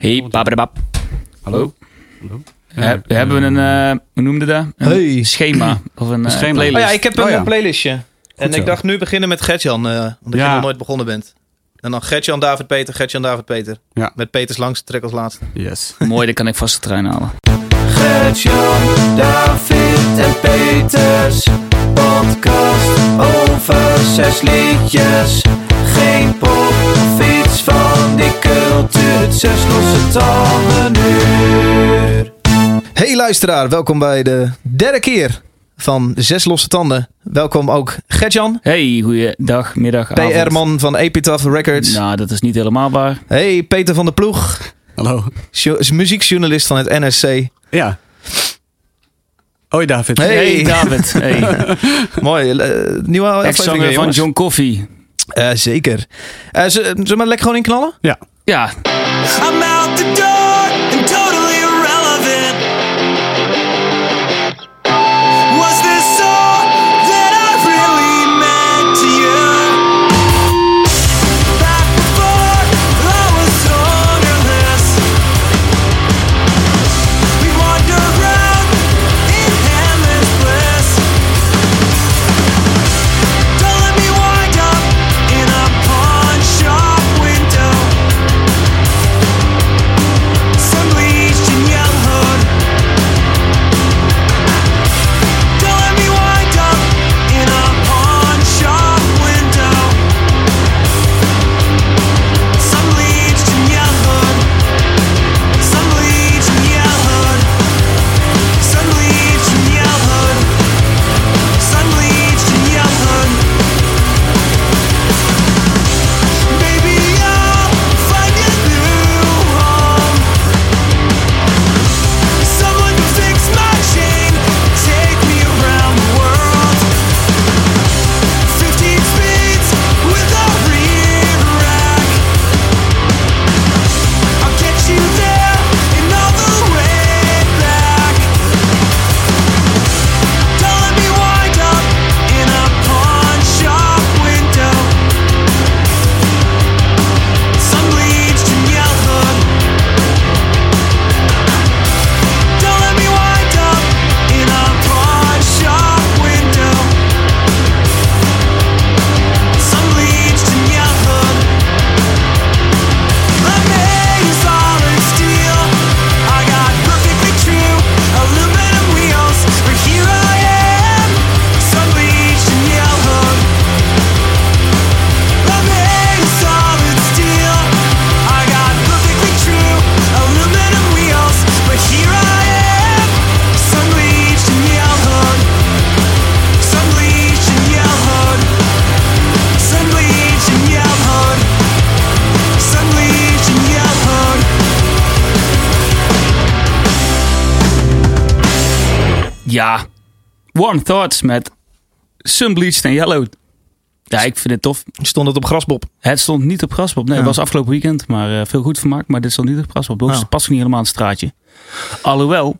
Hey, babadabab. Hallo. Hallo. Eh, we hebben een, eh, hoe noemde dat? Een Hey. schema. Of een, eh, schema. playlist. Oh ja, ik heb een Oh ja. playlistje. en zo. ik dacht nu beginnen met Gertjan, eh omdat Ja. je nog nooit begonnen bent. En dan Gertjan, David, Peter, Gertjan, David, Peter. Ja. Met Peters langste trek als laatste. Yes. Mooi, dan kan ik vast de trein halen. Gertjan, David en Peters. Podcast over zes liedjes. Geen pop of iets van cultuur. Het zes losse tanden uur. Hey luisteraar, welkom bij de derde keer van Zes Losse Tanden. Welkom ook Gertjan, Hey, goeiedag, middag, avond. PR-man van Epitaph Records. Nou, dat is niet helemaal waar. Hey, Peter van der Ploeg, Hallo. jo- is muziekjournalist van het NSC. Ja. Hoi David. Hey. Hey, David. Hey. Mooi, eh, nieuwe aflevering van. John Coffee. Eh, zeker. Eh, zullen we maar lekker gewoon inknallen? Ja. Ja, I'm out the door Warm Thoughts met Sunbleached en Yellow. Ja, ik vind het tof. Stond het op Grasbob? Het stond niet op Graspop. Nee, Ja. het was afgelopen weekend, maar eh, veel goed vermaakt. Maar dit stond niet op Graspop. Dus het past niet helemaal aan het straatje. Alhoewel,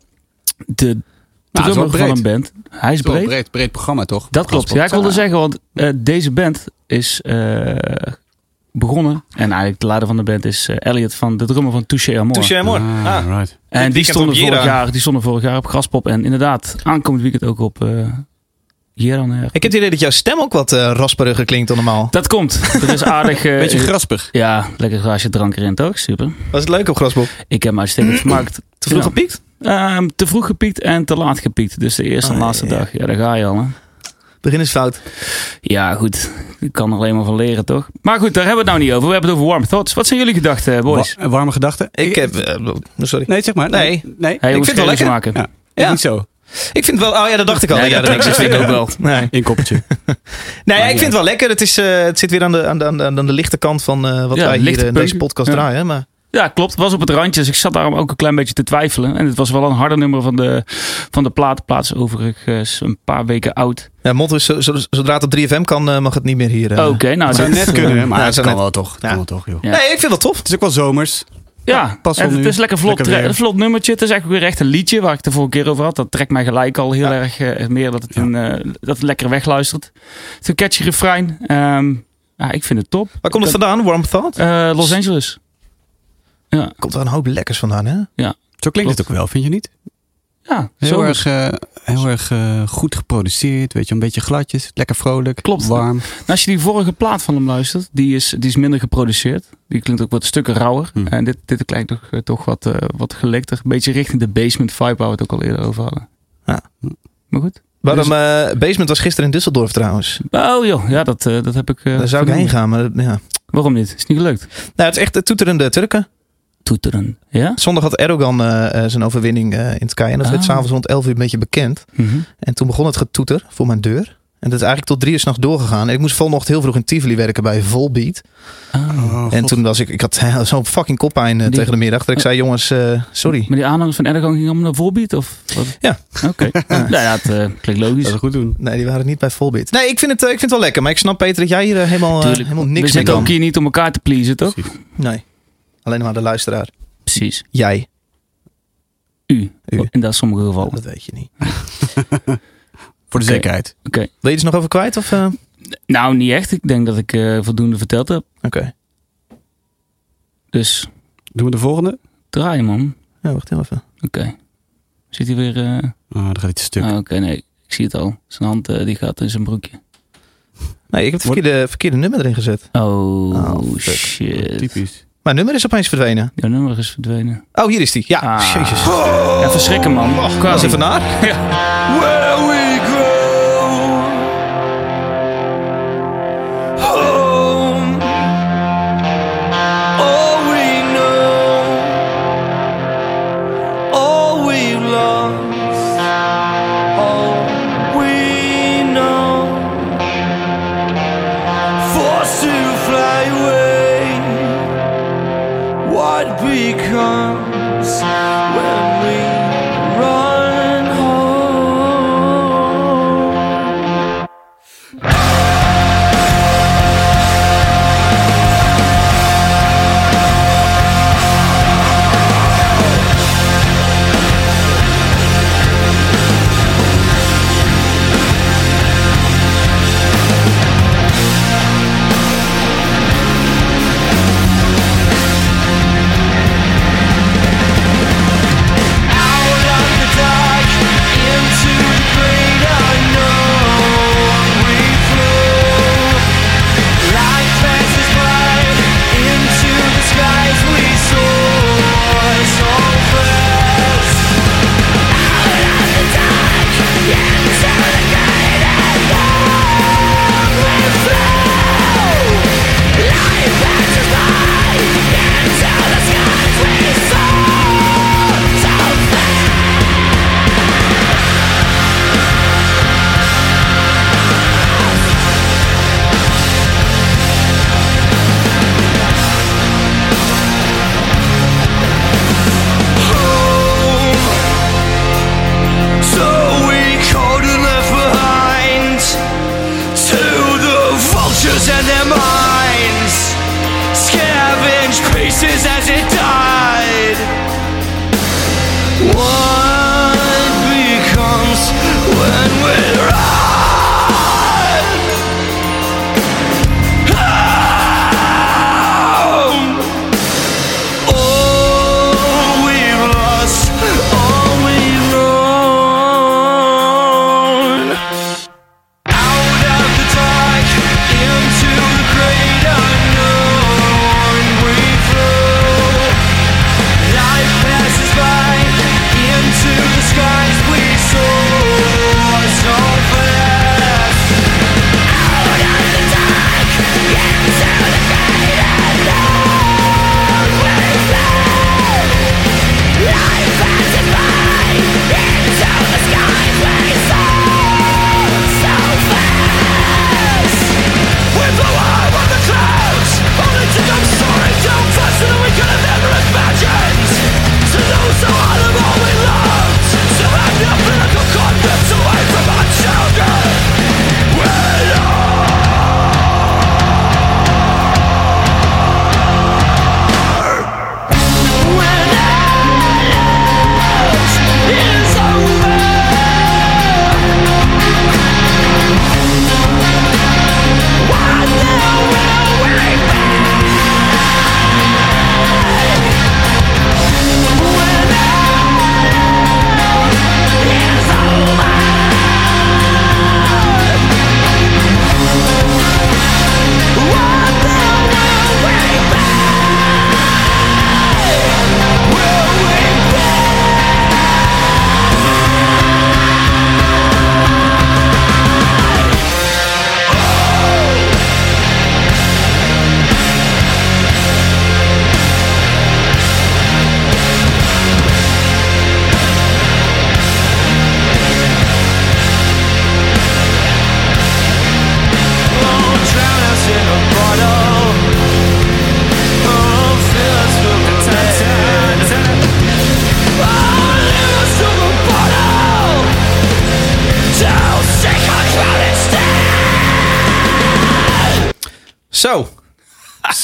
de Nou, het is wel drummer van een band, hij is breed. breed, breed programma toch? Dat klopt. Ja, ik wilde zeggen, want eh, deze band is eh, begonnen. En eigenlijk de leider van de band is eh, Elliot van de drummer van Touché Amor. Touché Amor. Ah, Ah. right. En die stonden, vorig jaar, die stonden vorig jaar op Graspop. En inderdaad, aankomend weekend ook op uh. Ik heb het idee dat jouw stem ook wat eh, rasperiger klinkt dan normaal. Dat komt. Er is aardig... eh, Beetje graspig. Ja, lekker glaasje drank erin toch? Super. Was het leuk op Grasbob? Ik heb me uitstekend vermaakt. Te vroeg Ja. gepiekt? Ehm, te vroeg gepiekt en te laat gepiekt. Dus de eerste en Ah, laatste ja, ja. dag. Ja, daar ga je al. Hè? Begin is fout. Ja, goed. Ik kan er alleen maar van leren, toch? Maar goed, daar hebben we het nou niet over. We hebben het over warm thoughts. Wat zijn jullie gedachten, boys? Wa- warme gedachten? Ik heb... eh, sorry. Nee, zeg maar. Nee. Nee. Hey, jongens, vind het wel lekker. maken. Ja. Ja. Niet zo. Ik vind wel... Oh ja, dat dacht ik al. Nee, ja, dat, dat vind ik ook wel. Nee, In koppertje. nee ik vind het wel lekker. Het, is, eh, het zit weer aan de, aan de, aan de, aan de lichte kant van eh, wat Ja, wij hier in deze podcast Ja. draaien. Maar Ja, klopt. Het was op het randje. Dus ik zat daarom ook een klein beetje te twijfelen. En het was wel een harde nummer van de, van de plaat. De plaat is overigens een paar weken oud. Ja, motto is, zo- zo- zodra het op 3FM kan, eh, mag het niet meer hier. eh. Oké, nou. Het zou net eh, kunnen, maar ja, het kan net- wel toch. Ja. kan wel toch, joh. Ja. Nee, ik vind het wel tof. Het is ook wel zomers. Ja, Pas en het nu. is lekker vlot, Lekker een vlot nummertje. Het is eigenlijk weer echt een liedje waar ik de vorige keer over had. Dat trekt mij gelijk al heel Ja. erg eh, meer dat het, Ja. een, eh, dat het lekker wegluistert. Het is een catchy refrein. Ehm, ja, ik vind het top. Waar komt het vandaan, Warm Thought? Eh, Los Angeles. Ja, Komt wel een hoop lekkers vandaan, hè? Zo klinkt het ook wel, vind je niet? ja Heel erg, eh, heel erg eh, goed geproduceerd, weet je, een beetje gladjes, lekker vrolijk, Klopt. warm. Nou, als je die vorige plaat van hem luistert, die is, die is minder geproduceerd. Die klinkt ook wat stukken rauwer. Hm. En dit, dit klinkt toch, eh, toch wat, eh, wat gelikter. Een beetje richting de basement vibe waar we het ook al eerder over hadden. Ja. Maar goed. Waarom, eh, Basement was gisteren in Düsseldorf trouwens. Oh joh, ja, dat, eh, dat heb ik... eh, Daar zou ik heen gaan, maar ja. Waarom niet? Is niet gelukt. Nou, het is echt de toeterende Turken. Toeteren. Ja? Zondag had Erdogan eh, eh, zijn overwinning eh, in Turkije. En dat werd Ah. s'avonds rond 11 uur een beetje bekend. Mhm. En toen begon het getoeter voor mijn deur. En dat is eigenlijk tot drie uur s'nachts doorgegaan. En ik moest volgende ochtend heel vroeg in Tivoli werken bij Volbeat. Ah. en toen was ik, ik had zo'n fucking koppijn Die- tegen de middag. Dat ik zei, jongens, eh, sorry. Maar die aanhangers van Erdogan gingen allemaal naar voorbeat? Of wat? Ja. Oké. nou ja, het eh, klinkt logisch. Dat is goed doen. Nee, die waren niet bij Volbeat. Nee, ik vind, het, ik vind het wel lekker. Maar ik snap Peter dat jij hier helemaal, Tuurlijk. helemaal We niks mee zitten kan. ook hier niet om elkaar te pleasen, toch? Precies. Nee, alleen maar de luisteraar. Precies. Jij, U. U. In dat sommige gevallen. dat weet je niet. Voor de zekerheid. Oké. Wil je iets nog over kwijt? Of, eh? Nou, niet echt. Ik denk dat ik eh, voldoende verteld heb. Oké. Dus Doen we de volgende? draaien, man. Ja, wacht heel even. Oké. Zit hij weer... eh, Oh, dan gaat iets stuk. ah, Oké, nee. Ik zie het al. Zijn hand eh, die gaat in zijn broekje. Nee, ik heb het verkeerde, verkeerde nummer erin gezet. Oh, Oh, shit. Typisch. Mijn nummer is opeens verdwenen. Jouw nummer is verdwenen. Oh, hier is die. Ja, Ah. jezus. Ja, verschrikken, man. Eens Quasi. even naar. Where we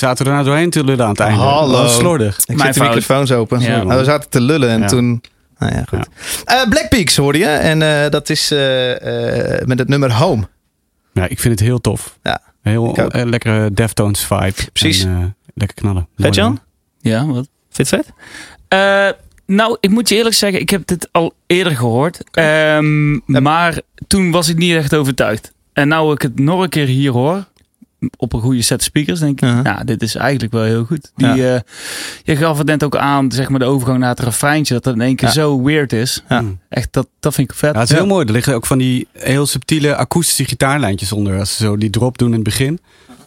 zaten we er nou doorheen te lullen aan het einde. Hallo. Oh, slordig. Ik Mijn zet de microfoons open. Ja. Maar we zaten te lullen en Ja. toen... Nou ja, goed. Eh, Black Peaks hoorde je. En eh, dat is eh, eh, met het nummer Home. Ja, ik vind het heel tof. Ja, Heel lekkere Deftones vibe. Precies. En, lekker knallen. Mooi, Ja, wat? Vind je het vet? Eh, nou, ik moet je eerlijk zeggen, ik heb dit al eerder gehoord. Ehm, Ja. Maar toen was ik niet echt overtuigd. En nou ik het nog een keer hier hoor, op een goede set speakers, denk ik, Ja. ja, dit is eigenlijk wel heel goed. Die, Ja. eh, je gaf het net ook aan, zeg maar, de overgang naar het refreintje, dat het in één keer Ja. zo weird is. Ja. Mm. Echt, dat, dat vind ik vet. Ja, het is heel mooi. Er liggen ook van die heel subtiele akoestische gitaarlijntjes onder. Als ze zo die drop doen in het begin.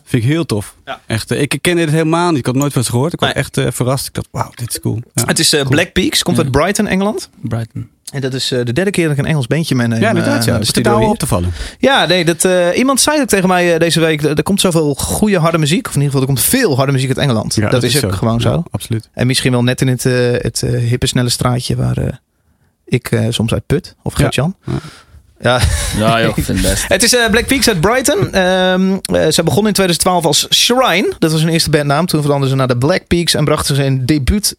Vind ik heel tof. Ja. Echt, eh, ik ken dit helemaal niet. Ik had nooit van eens gehoord. Ik was Nee. echt eh, verrast. Ik dacht, wauw, dit is cool. Ja, Het is Cool. Black Peaks. Komt Ja. uit Brighton, Engeland. Brighton. En dat is eh, de derde keer dat ik een Engels bandje meeneem. ja eh, inderdaad. Ja. naar de hier. op te vallen. Ja, nee, dat, eh, iemand zei ook tegen mij eh, deze week. Er komt zoveel goede harde muziek. Of in ieder geval, er komt veel harde muziek uit Engeland. Ja, dat, is ook gewoon zo. Ja, absoluut. En misschien wel net in het, eh, het eh, hippe, snelle straatje waar eh, ik eh, soms uit put. Of Ja. Gert-Jan. Ja. Ja. Ja, joh, ik vind het best. Het is eh, Black Peaks uit Brighton. Ehm, eh, ze begonnen in 2012 als Shrine. Dat was hun eerste bandnaam. Toen veranderden ze naar de Black Peaks en brachten ze een debuut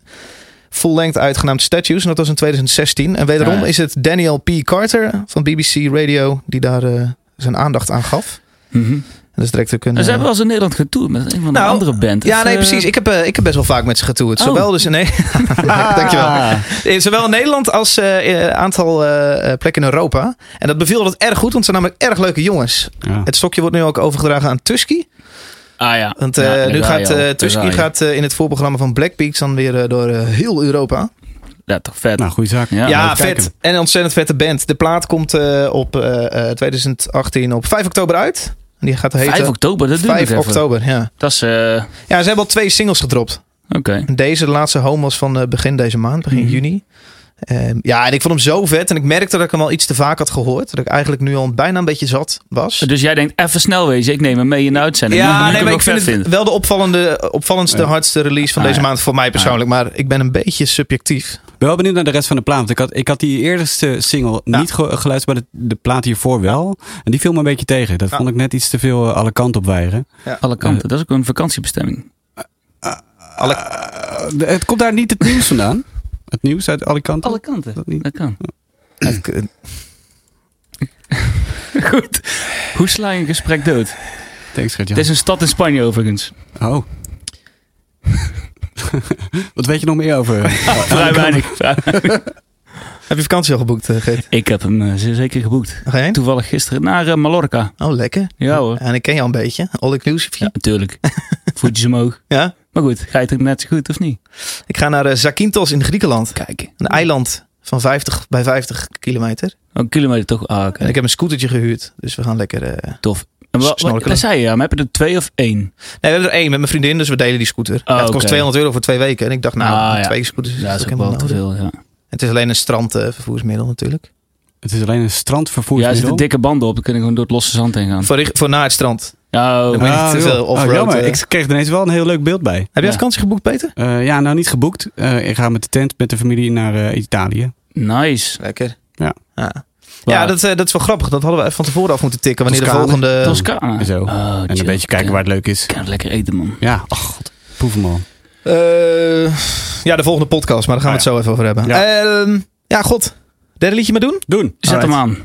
full-length uitgenaamd Statues. En dat was in 2016. En wederom Ja. is het Daniel P. Carter van BBC Radio die daar eh, zijn aandacht aan gaf. Mhm. En dat is direct ook een... En ze eh, hebben wel eens in Nederland getoerd met een van de Nou, andere band. ja, nee, eh, precies. Ik heb, eh, ik heb best wel vaak met ze getoerd. Oh. Zowel dus... Nee. Ah. Eh, Zowel in Nederland als een aantal eh, eh, plekken in Europa. En dat beviel dat erg goed, want ze zijn namelijk erg leuke jongens. Ja. Het stokje wordt nu ook overgedragen aan Tusky. Ah ja. Want eh, Ja, nu gaat eh Tusky je. gaat, eh, in het voorprogramma van Black Peaks dan weer eh, door heel Europa. Ja, toch vet. Nou, goede zaak. Ja, Ja, leuk vet. kijken. En een ontzettend vette band. De plaat komt eh, op eh, eh, 2018 op 5 oktober uit. En die gaat heten 5 oktober, dat duurt 5 nog even. oktober, ja. Dat is... eh, Ja, ze hebben al twee singles gedropt. Oké. Deze, de laatste home, was van eh, begin deze maand, begin Mhm. juni. Ehm, ja, en ik vond hem zo vet. En ik merkte dat ik hem al iets te vaak had gehoord. Dat ik eigenlijk nu al bijna een beetje zat was. Dus jij denkt, even snel wezen, ik neem hem mee in de uitzending. Ja, nee, hem maar ik vind het wel de opvallende, opvallendste, Ja. hardste release van Ah, deze ja. maand voor mij persoonlijk. Maar ik ben een beetje subjectief. Ik ben wel benieuwd naar de rest van de plaat. Want ik had, ik had die eerste single Ja. niet ge- geluisterd, maar de, de plaat hiervoor wel. En die viel me een beetje tegen. Dat Ja. vond ik net iets te veel eh, alle kanten op. Alle kanten. Dat is ook een vakantiebestemming. Alle, Eh, het komt daar niet het nieuws vandaan. Het nieuws uit alle kanten. Alle kanten. Dat niet. Dat kan. Goed. Hoe sla je een gesprek dood? Thanks, Gert-Jan. Het is een stad in Spanje overigens. Oh. Wat weet je nog meer over? Vrij weinig. heb je vakantie al geboekt, eh, Geet? Ik heb hem eh, zeker geboekt. Toevallig gisteren naar eh, Mallorca. Oh, lekker. Ja hoor. En ik ken je al een beetje. All inclusive. Ja, Ja. natuurlijk. Voetjes omhoog. Maar goed, ga je het net zo goed of niet? Ik ga naar eh, Zakynthos in Griekenland. Kijken. Een eiland van 50 bij 50 kilometer. Oh, een kilometer toch? Ah, oké. En ik heb een scootertje gehuurd. Dus we gaan lekker... eh, Tof. En wat, wat, Snorkelen. dat zei je, ja, maar heb je er twee of één? Nee, we hebben er één met mijn vriendin, dus we delen die scooter. Oh, Ja, het kost oké. 200 euro voor twee weken. En ik dacht, nou, Ah, ja. twee scooters is Ja, dat is ook wel helemaal te veel. Ja, Het is alleen een strandvervoersmiddel natuurlijk. Het is alleen een ja er strandvervoersmiddel. zitten dikke banden op. Dan kun je gewoon door het losse zand heen gaan. Voor, voor na het strand. Ja, oh, je Ah, niet Oh, jammer. eh. Ik kreeg er ineens wel een heel leuk beeld bij. Heb jij Ja. vakantie geboekt, Peter? Eh, ja, nou niet geboekt. Eh, ik ga met de tent met de familie naar eh, Italië. nice. Lekker. Ja. Ja, ja dat, dat is wel grappig. Dat hadden we van tevoren af moeten tikken. Wanneer Toscane. de volgende... Toscane. En zo. Oh, en chill. een beetje kijken waar het leuk is. Ik kan het lekker eten, man. Ja, oh god. Al. Eh, ja, de volgende podcast. Maar daar gaan we Ah, het zo even over hebben. Ja. Ja, ja god. Derde liedje maar doen? Doen. Zet Alright. hem aan.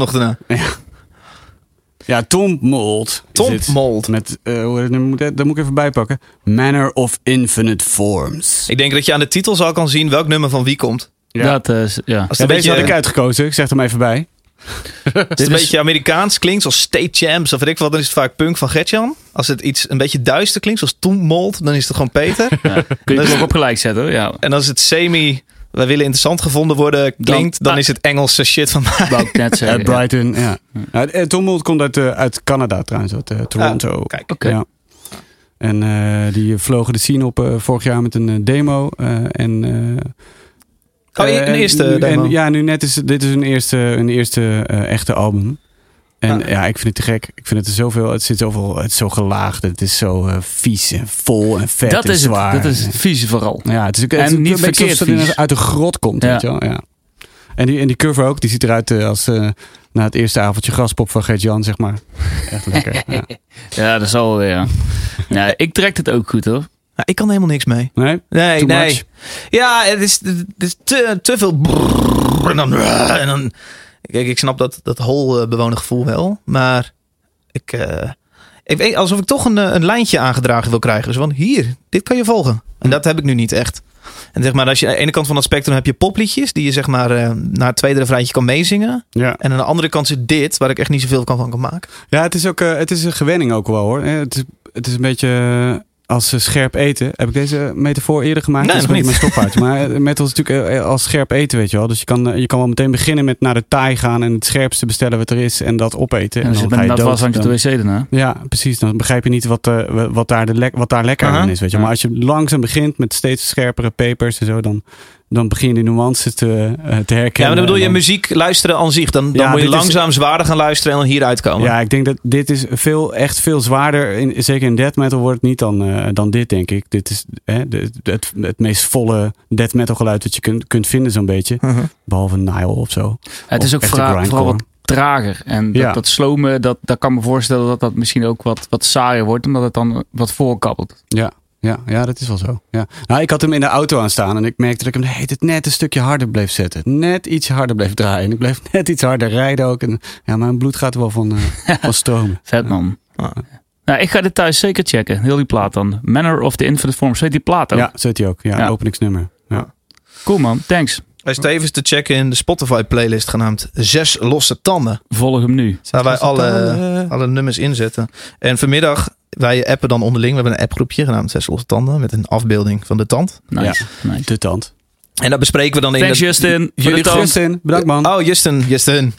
Nog daarna. Ja, Tom Mold. Tom. Mold. Met, eh, hoe heet het? moet, dat moet ik even bijpakken. Manner of Infinite Forms. Ik denk dat je aan de titel al kan zien welk nummer van wie komt. Ja. Dat is, ja. Als Ja, een deze had ik beetje, uitgekozen. Ik zeg hem even bij. als het Dit een is- beetje Amerikaans klinkt, zoals State Champs of weet ik wat, dan is het vaak punk van Gertjan. Als het iets een beetje duister klinkt, zoals Tom Mold, dan is het gewoon Peter. Ja. Kun je Dat het is- ook op gelijk zetten hoor. Ja, en als het semi, wij willen interessant gevonden worden, klinkt, dan, Dan- is het Engelse shit van mij. net zeggen. Uit. Brighton, ja. ja. eh, Tom komt uit, eh, uit Canada trouwens, uit eh, Toronto. Ah, kijk. Oké. Ja. En eh, die vlogen de scene op vorig jaar met een demo. eh, en, eh, Oh, een en eerste nu- demo. En, ja, nu net is dit is een eerste, een eerste echte album. En Ah. ja, ik vind het te gek. Ik vind het er zoveel. Het zit zoveel. Het is zo gelaagd. Het is zo eh, vies en vol en vet Dat en is het. zwaar. Dat is het vieze vooral. Ja, het is ook En het is niet een beetje verkeerd het vies. uit de grot komt, Ja. weet je wel. Ja. En die, en die cover ook, die ziet eruit eh, als eh, na het eerste avondje graspop van Gert-Jan, zeg maar. Echt lekker. ja. Ja, dat zal wel, ja. ja. Ik trek het ook goed hoor. Nou, ik kan er helemaal niks mee. Nee? Nee, Too nee. much? Ja, het is, het is te, te veel. brrr, En dan, en dan. Kijk, ik snap dat, dat holbewoner gevoel wel. Maar ik, eh, ik weet alsof ik toch een, eh, een lijntje aangedragen wil krijgen. Dus van hier, dit kan je volgen. En dat heb ik nu niet echt. En zeg maar, als je aan de ene kant van het spectrum heb je popliedjes. Die je zeg maar eh, naar het tweede refreintje kan meezingen. Ja. En aan de andere kant zit dit, waar ik echt niet zoveel kan van kan maken. Ja, het is ook eh, het is een gewenning ook wel hoor. Eh, Het is, het is een beetje eh, als eh, scherp eten. Heb ik deze metafoor eerder gemaakt? Nee, Dat is nog niet. mijn stopwoord. maar eh, metal is natuurlijk eh, als scherp eten, weet je wel. Dus je kan, eh, je kan wel meteen beginnen met naar de taai gaan en het scherpste bestellen wat er is en dat opeten. En als je dan ga met je dood. was, had je Dan- de wc daarna. Ja, precies. Dan begrijp je niet wat, eh, wat, daar, de lek, wat daar lekker aan is. Weet je. Maar als je langzaam begint met steeds scherpere pepers en zo, dan, dan begin je die nuances te, eh, te herkennen. Ja, maar dan bedoel je dan- muziek luisteren aan zich. Dan, dan Ja, moet je is- langzaam zwaarder gaan luisteren en dan hieruit komen. Ja, ik denk dat dit is veel, echt veel zwaarder. In, zeker in death metal wordt het niet dan, eh, dan dit, denk ik. Dit is hè, de, het, het meest volle death metal geluid dat je kunt, kunt vinden, zo'n beetje. Mhm. Behalve Nile of zo. Het is ook vooral, wat trager. En dat, Ja. dat slomen, dat, dat kan me voorstellen dat dat misschien ook wat, wat saaier wordt. Omdat het dan wat voorkabbelt. Ja, ja, ja, dat is wel zo. Ja. Nou, ik had hem in de auto aan staan en ik merkte dat ik hem tijd net een stukje harder bleef zetten. Net iets harder bleef draaien. En ik bleef net iets harder rijden ook. En ja, mijn bloed gaat er wel van, eh, van stromen. Vet man. Nou, ik ga dit thuis zeker checken. Heel die plaat dan. Manner of the Infinite Forms. Heet die plaat ook? Ja, zet hij ook. Ja, Ja. openingsnummer. Ja. Cool man. Thanks. Hij is tevens te checken in de Spotify playlist genaamd Zes Losse Tanden. Volg hem nu. Waar wij alle, Tanden. alle nummers inzetten. En vanmiddag, wij appen dan onderling. We hebben een appgroepje genaamd Zes Losse Tanden. Met een afbeelding van de tand. Nice. nice. De tand. En dat bespreken we dan in Thanks Justin. Jullie. Justin, bedankt man. Oh, Justin. Justin.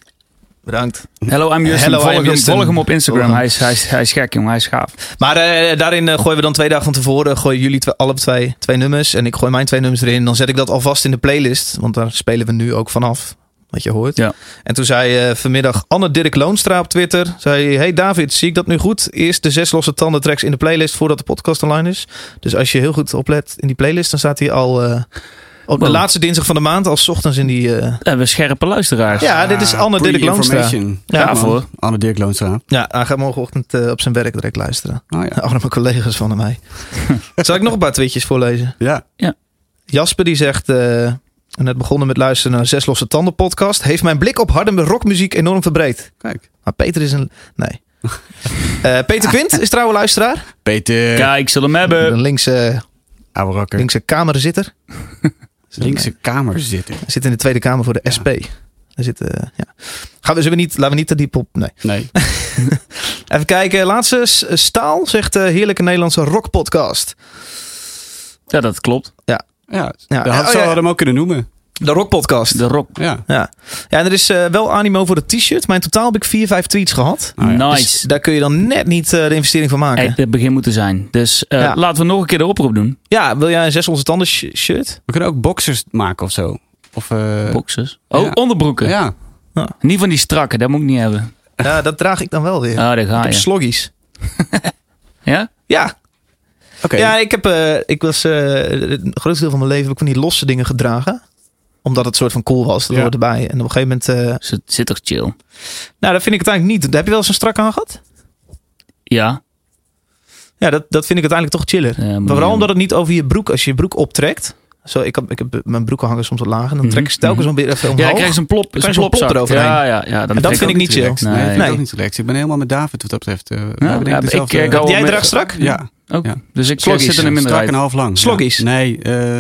Bedankt. Hello, I'm Justin. Hello, volg, I'm hem, Justin. volg hem op Instagram. Hij is, hij, is, hij is gek, jongen. Hij is gaaf. Maar eh, daarin eh, gooien we dan twee dagen van tevoren. Gooien jullie twe- alle twee, twee nummers. En ik gooi mijn twee nummers erin. Dan zet ik dat alvast in de playlist. Want daar spelen we nu ook vanaf. Wat je hoort. Ja. En toen zei eh, vanmiddag Anne Dirk Loonstra op Twitter. Zei, hey David, zie ik dat nu goed? Eerst de zes losse tanden tracks in de playlist voordat de podcast online is. Dus als je heel goed oplet in die playlist, dan staat hij al eh, op de Wow. laatste dinsdag van de maand. Als ochtends in die... eh, We hebben scherpe luisteraars. Ja, dit is Anne Dirk Loonstra. Ja, hoor. Anne Dirk Loonstra. ja, hij gaat morgenochtend op zijn werk direct luisteren. Oh ja. Arme collega's van mij. Zal ik nog een paar tweetjes voorlezen? Ja. Jasper die zegt... eh, net begonnen met luisteren naar Zes Losse Tanden podcast. Heeft mijn blik op harde rockmuziek enorm verbreed. Kijk. Maar Peter is een... Nee. Eh, Peter Quint is trouwe luisteraar. Peter. Kijk, zullen hem hebben. Een linkse, Oude rakker. linkse kamerzitter. Linkse kamer zitten. Hij zit in de Tweede Kamer voor de SP. Hij zit, eh, ja. Gaan we, zullen we niet, laten we niet te diep op... Nee. Nee. Even kijken. Laatste Staal zegt heerlijke Nederlandse rockpodcast. Ja, dat klopt. Ja, Ja. dat Oh, had, ja. zou we hem ook kunnen noemen. De rockpodcast. De rock. Ja. Ja. ja, en er is eh, wel animo voor het t-shirt. Maar in totaal heb ik vier, vijf tweets gehad. Oh ja. Nice. Dus daar kun je dan net niet eh, de investering van maken. Hey, het begin moeten zijn. Dus eh, Ja. laten we nog een keer de oproep doen. Ja, wil jij een zes onze tanden sh- shirt? We kunnen ook boxers maken of zo. Of, eh, Boxers. Oh, ja. onderbroeken. Ja. Niet van die strakke, dat moet ik niet hebben. Ja, dat draag ik dan wel weer. Ah, daar ik ga heb je. sloggies. Ja? Ja, Ja ik, heb, eh, ik was eh het grootste deel van mijn leven heb ik van die losse dingen gedragen. Omdat het soort van cool was. Dat Ja. hoort erbij. En op een gegeven moment... eh, Dus het zit toch chill? nou, dat vind ik het eigenlijk niet. Heb je wel eens een strak aan gehad? Ja. Ja, dat, dat vind ik uiteindelijk toch chiller. Ja, maar vooral omdat het niet over je broek... Als je je broek optrekt... Zo, ik, heb, ik heb mijn broeken hangen soms wat laag. En dan Mhm, trek ik ze telkens mhm. weer even Ja, omhoog. dan krijg je zo'n plop, krijg zo'n je zo'n plop plopzak. eroverheen. Ja, ja, ja. Dan En dat vind ik niet chill. relaxed. Nee, ik Nee. ook niet relaxed. Ik ben helemaal met David wat dat betreft. eh, denk ja, ik ik- dezelfde- ik, eh, Heb hou jij draagt met- strak? ja, Ook. Ja. Dus ik Sloggies. zit er in strak en half lang. Sloggies. Ja. Nee, eh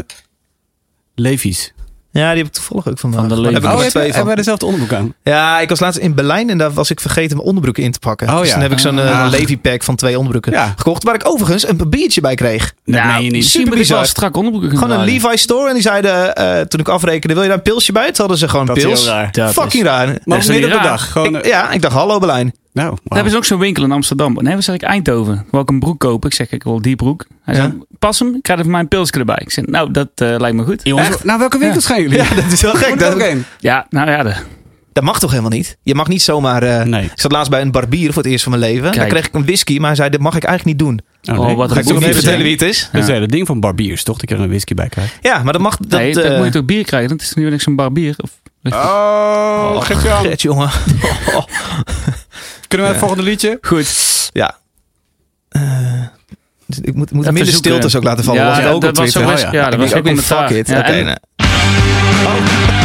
Levi's. Ja, die heb ik toevallig ook vandaag. Van de heb ik er Oh, twee hebben wij van. dezelfde onderbroek aan? Ja, ik was laatst in Berlijn en daar was ik vergeten mijn onderbroeken in te pakken. Oh, dus ja. dan heb ik zo'n eh, Ah. Levi pack van twee onderbroeken Ja. gekocht. Waar ik overigens een biertje bij kreeg. Dat Nou, niet. Super bizar. strak onderbroeken Gewoon een. Levi store. En die zeiden, eh, toen ik afrekende, wil je daar een pilsje bij? Toen hadden ze gewoon Dat is pils. heel raar. Dat Fucking raar. Maar midden op de dag. Gewoon, Ik- ja, ik dacht, hallo Berlijn. Nou, Daar wauw. hebben ze ook zo'n winkel in Amsterdam. Nee, wat zeg ik? Eindhoven. Wil ik een broek kopen? Ik zeg, ik wil die broek. Hij Ja. zei, pas hem. Ik krijg er voor mij een pilsje erbij. Ik zeg, nou, dat eh, lijkt me goed. Jongens, Echt? nou, welke winkels gaan jullie? Ja, dat is wel gek. Dat, ook heen. Ja, nou ja. De, dat mag toch helemaal niet? Je mag niet zomaar... eh, Nee. Ik zat laatst bij een barbier voor het eerst van mijn leven. Daar kreeg ik een whisky, maar hij zei, dat mag ik eigenlijk niet doen. Oh, nee. wat Ga een ik is, vertellen wie het is? Dat is het hele ding van barbiers, toch? Dat je er een whisky bij krijgt. Ja, maar dat mag... Dat, nee, dat eh, moet je toch bier krijgen? Dat is nu niks een barbier. Of, Oh, aan. Gert, jongen. Kunnen we het volgende liedje? Goed. Ja. Eh, dus ik moet, moet zoeken. stiltes ook laten vallen. Ja, was ik ook dat op was Twitter. zo best- ja, dat Ik was ook commentaar. fuck it. Ja, Oké, en- nou. Push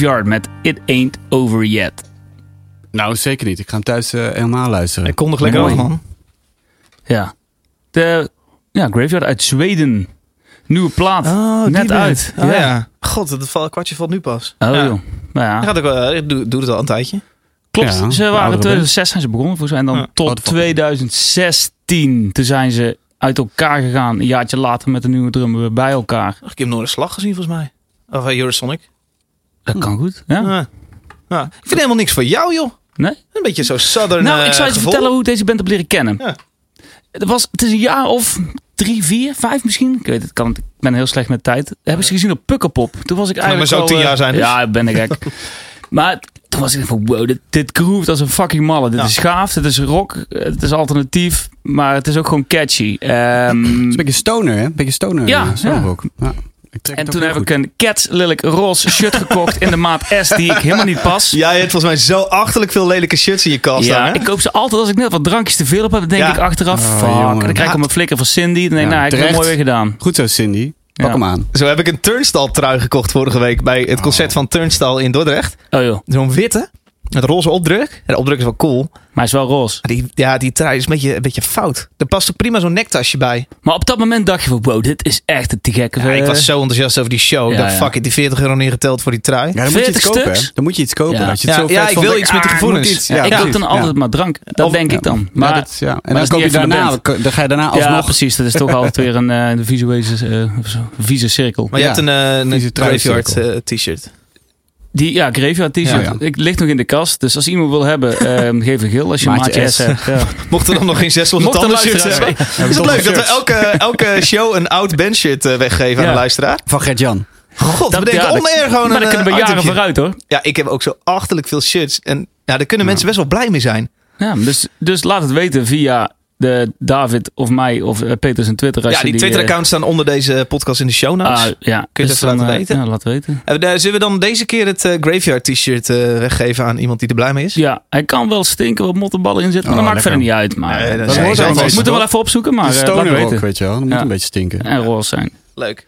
Graveyard met It Ain't Over Yet. Nou, zeker niet. Ik ga hem thuis eh, helemaal luisteren. Ik kon nog lekker af, man. Ja. De Ja, Graveyard uit Zweden. Nieuwe plaat. Oh, Net band. uit. Oh, Ja. ja. God, het val- kwartje valt nu pas. Oh ja. joh. Nou ja. Gaat ook, wel- ik doe, doe het al een tijdje. Klopt, Ja, ze waren in band. 2006 zijn ze begonnen volgens mij. En dan Ja. tot Oude fuck. 2016. Toen zijn ze uit elkaar gegaan. Een jaartje later met een nieuwe drummer weer bij elkaar. Ach, ik heb nooit een slag gezien volgens mij. Of uh, Eurosonic. Dat kan goed. Ja? Ja. Ja. Ik vind helemaal niks voor jou, joh. Nee? Een beetje zo southern Nou, eh, ik zou je gevoel. vertellen hoe ik deze band heb leren kennen. Ja. Het, was, het is een jaar of drie, vier, vijf misschien. Ik weet het, kan, ik ben heel slecht met tijd. Hebben ze gezien op Pukkelpop. Toen was ik maar eigenlijk zo al, tien eh, jaar zijn dus. Ja, ben ik gek. maar toen was ik van, wow, dit, dit groeft als een fucking malle. Dit Ja. is gaaf, dit is rock, het is alternatief. Maar het is ook gewoon catchy. Ehm, Het is een beetje stoner, hè? Een beetje stoner. Ja, eh, stoner ja. ook. Ja, en toen heb ik een Cats Lelijk roze shirt gekocht in de maat S die ik helemaal niet pas. Ja, je hebt volgens mij zo achterlijk veel lelijke shirts in je kast. Ja, ik koop ze altijd als ik net wat drankjes te veel op heb. Dan denk Ja. ik achteraf, Oh, fuck. jongen. dan krijg ik op mijn flikker van Cindy. Dan denk ik, Ja, nou, ik heb het mooi weer gedaan. Goed zo, Cindy. Pak Ja. hem aan. Zo heb ik een turnstile trui gekocht vorige week bij het concert van Turnstile in Dordrecht. Oh joh, Zo'n witte, met roze opdruk. En de opdruk is wel cool. maar hij is wel roze. Maar die, ja, die trui is een beetje, een beetje fout. Er past er prima zo'n nektasje bij. Maar op dat moment dacht je van, wow, dit is echt een te gekke. Ja, ik eh, was zo enthousiast over die show. Ik Ja, dacht, ja. fuck it, die 40 euro neergeteld voor die trui. Ja, dan moet je 40 iets kopen? Dan moet je iets kopen. Ja. Als je het Ja, zo ja, vet ik wil iets met die ah, gevoelens. iets- Ja, Ja, ik koop dan altijd Ja. maar drank. Dat Of- denk ja. ik dan. Maar dat, ja. En dat dan koop je daarna, dan ga je daarna ja, alsnog... precies. Dat is toch altijd weer een eh, visuele, eh, vieze cirkel. Maar je Ja. hebt een, eh, graveyard eh, t-shirt. Die, ja, Graveyard t-shirt. Ja, ja. Ik ligt nog in de kast. Dus als iemand wil hebben, eh, geef een gil. Als je een Maatje maatje S S. hebt. Ja. Mochten er dan nog geen 600 Mocht er andere shirts hebben. zijn. Is het leuk dat we elke, elke show een oud bandshirt eh, weggeven aan de luisteraar? Van Gert-Jan. God, Dat- we denken ja, dat- oneer gewoon Maar een dan kunnen we eh, jaren vooruit hoor. Ja, ik heb ook zo achterlijk veel shirts. En ja, daar kunnen mensen best wel blij mee zijn. Ja, dus, dus laat het weten via de David of mij of eh, Peters en Twitter. Als Ja, die eh, Twitter-accounts staan onder deze podcast in de show notes. ah, ja. Kun je even dan, laten eh, weten? Ja, laat weten. Daar zullen we dan deze keer het Graveyard t-shirt eh, weggeven aan iemand die er blij mee is? Ja, hij kan wel stinken wat mottenballen in zitten. Maar Oh, dat maakt lekker. verder niet uit. Maar, Nee, dat dat hoort dat er is- wel. Dat even opzoeken, maar stoner me ook, weten. weet je wel. Dat moet Ja. een beetje stinken. En roze zijn. Leuk.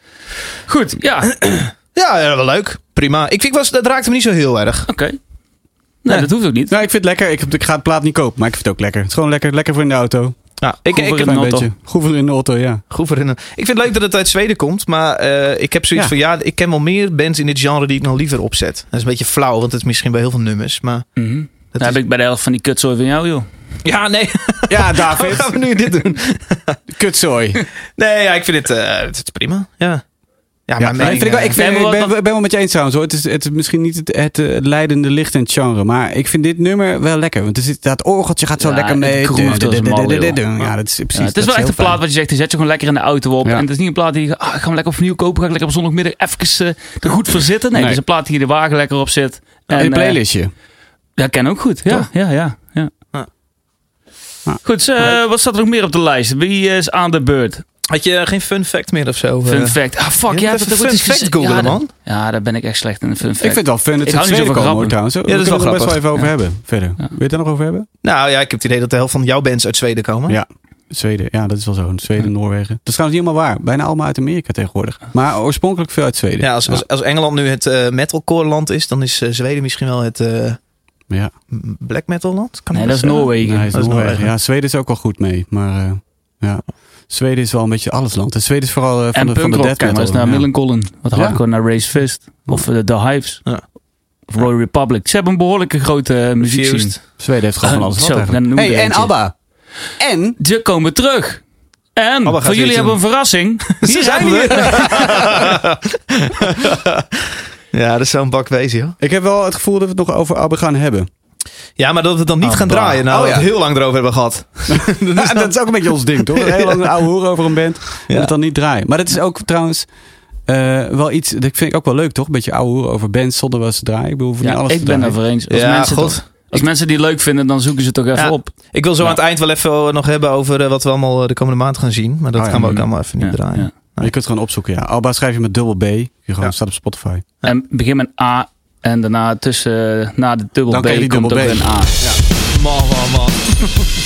Goed, ja. Oké. Ja, wel leuk. Prima. Ik vind, was, dat raakte me niet zo heel erg. Nee, dat hoeft ook niet. Nou, ik vind het lekker. Ik, ik ga het plaat niet kopen, maar ik vind het ook lekker. Het is gewoon lekker, lekker voor in de auto. Ja, ik, heb Een auto. beetje. Goed voor in de auto, ja. goed voor in een- Ik vind het leuk dat het uit Zweden komt, maar eh, ik heb zoiets Ja. van ja, ik ken wel meer bands in dit genre die ik nog liever opzet. Dat is een beetje flauw, want het is misschien bij heel veel nummers, maar Mhm. dat Dan is- heb ik bij de helft van die kutzooi van jou, joh. ja, nee. Ja, Hoe David. gaan we nu dit doen? Kutzooi. Nee, ja, ik vind het, eh, het is prima. Ja, ja, maar ik, mening, vind ik, wel- eh, ik, vind, ben, wat- ik ben wel met je eens trouwens hoor. Het is, het is misschien niet het, het, eh, leidende licht in het genre. Maar ik vind dit nummer wel lekker. Want er zit, dat orgeltje gaat zo Ja, lekker het mee. Ja, dat is precies. Ja, het is wel echt een plaat fijn. wat je zegt, die zet je gewoon lekker in de auto op. Ja. En het is niet een plaat die je, ah, ik ga hem lekker opnieuw kopen, ga ik lekker op zondagmiddag even eh, er goed voor zitten. Nee, Nee. het is een plaat die je de wagen lekker op zit. En, In een eh, playlistje. Ja, ken ook goed. Ja, Toch? ja, ja. ja. Goed, eh, wat staat er nog meer op de lijst? Wie is aan de beurt? Had je geen fun fact meer of zo? Fun eh? fact. Ah, fuck, Je ja, dat fun iets fact gezegd. googlen, ja, daar- man. Ja, daar ben ik echt slecht in. Een fun fact. Ik vind het wel fun dat Ik hou uit niet zo van trouwens. We Ja, dat is wel er best wel even grappig. over hebben. Verder. Ja. Wil je het daar nog over hebben? Nou ja, ik heb het idee dat de helft van jouw bands uit Zweden komen. Ja. Zweden, ja, dat is wel zo. Zweden, Noorwegen. Dat is trouwens niet helemaal waar. Bijna allemaal uit Amerika tegenwoordig. Maar oorspronkelijk veel uit Zweden. Ja, als, als, als Engeland nu het eh, metalcore land is, dan is eh, Zweden misschien wel het eh, ja. black metal land. Kan Nee, dat is? Noorwegen. Nee, het Dat is Noorwegen. Ja, Zweden is ook wel goed mee. Maar eh, ja, Zweden is wel een beetje allesland. En Zweden is vooral eh, van, En de, van de death kijk maar metal. eens naar ja. Millencolin. Wat Ja. hardcore naar Race Fist. Of eh, The Hives. Ja. Of Royal Republic. Ze hebben een behoorlijke grote uh, muziek Fused. Zweden heeft gewoon van Eh, alles zo, Hey, en. ABBA. En Ze komen terug. En Abba voor jullie hebben we een verrassing. Hier zijn we. ja, dat is zo'n bak wezen, joh. ik heb wel het gevoel dat we het nog over ABBA gaan hebben. Ja, maar dat we het dan niet gaan Abba. draaien. Nou, Oh, we ja. het heel lang erover hebben gehad. Ja, dat is ook een beetje ons ding, toch? Heel lang een oude hoer over een band. En het dan niet draaien. Maar dat is ook trouwens eh, wel iets... Dat vind ik ook wel leuk, toch? Een beetje oude hoer over bands zonder wel eens te draaien. Ik bedoel, hoeven niet Ja, alles ik te ben daarvoor eens. Als, Ja, mensen, toch- als mensen die leuk vinden, dan zoeken ze toch even Ja. op. Ik wil zo Ja. aan het eind wel even nog hebben over eh, wat we allemaal eh, de komende maand gaan zien. Maar dat Oh, ja. gaan we ook allemaal even niet Ja, draaien. ja. Je kunt het gewoon opzoeken, ja. Alba schrijf je met dubbel B. Je gewoon Ja. staat op Spotify. En begin met A. En daarna tussen, na de dubbel Dan B komt dubbel B. een A. Man, man, man.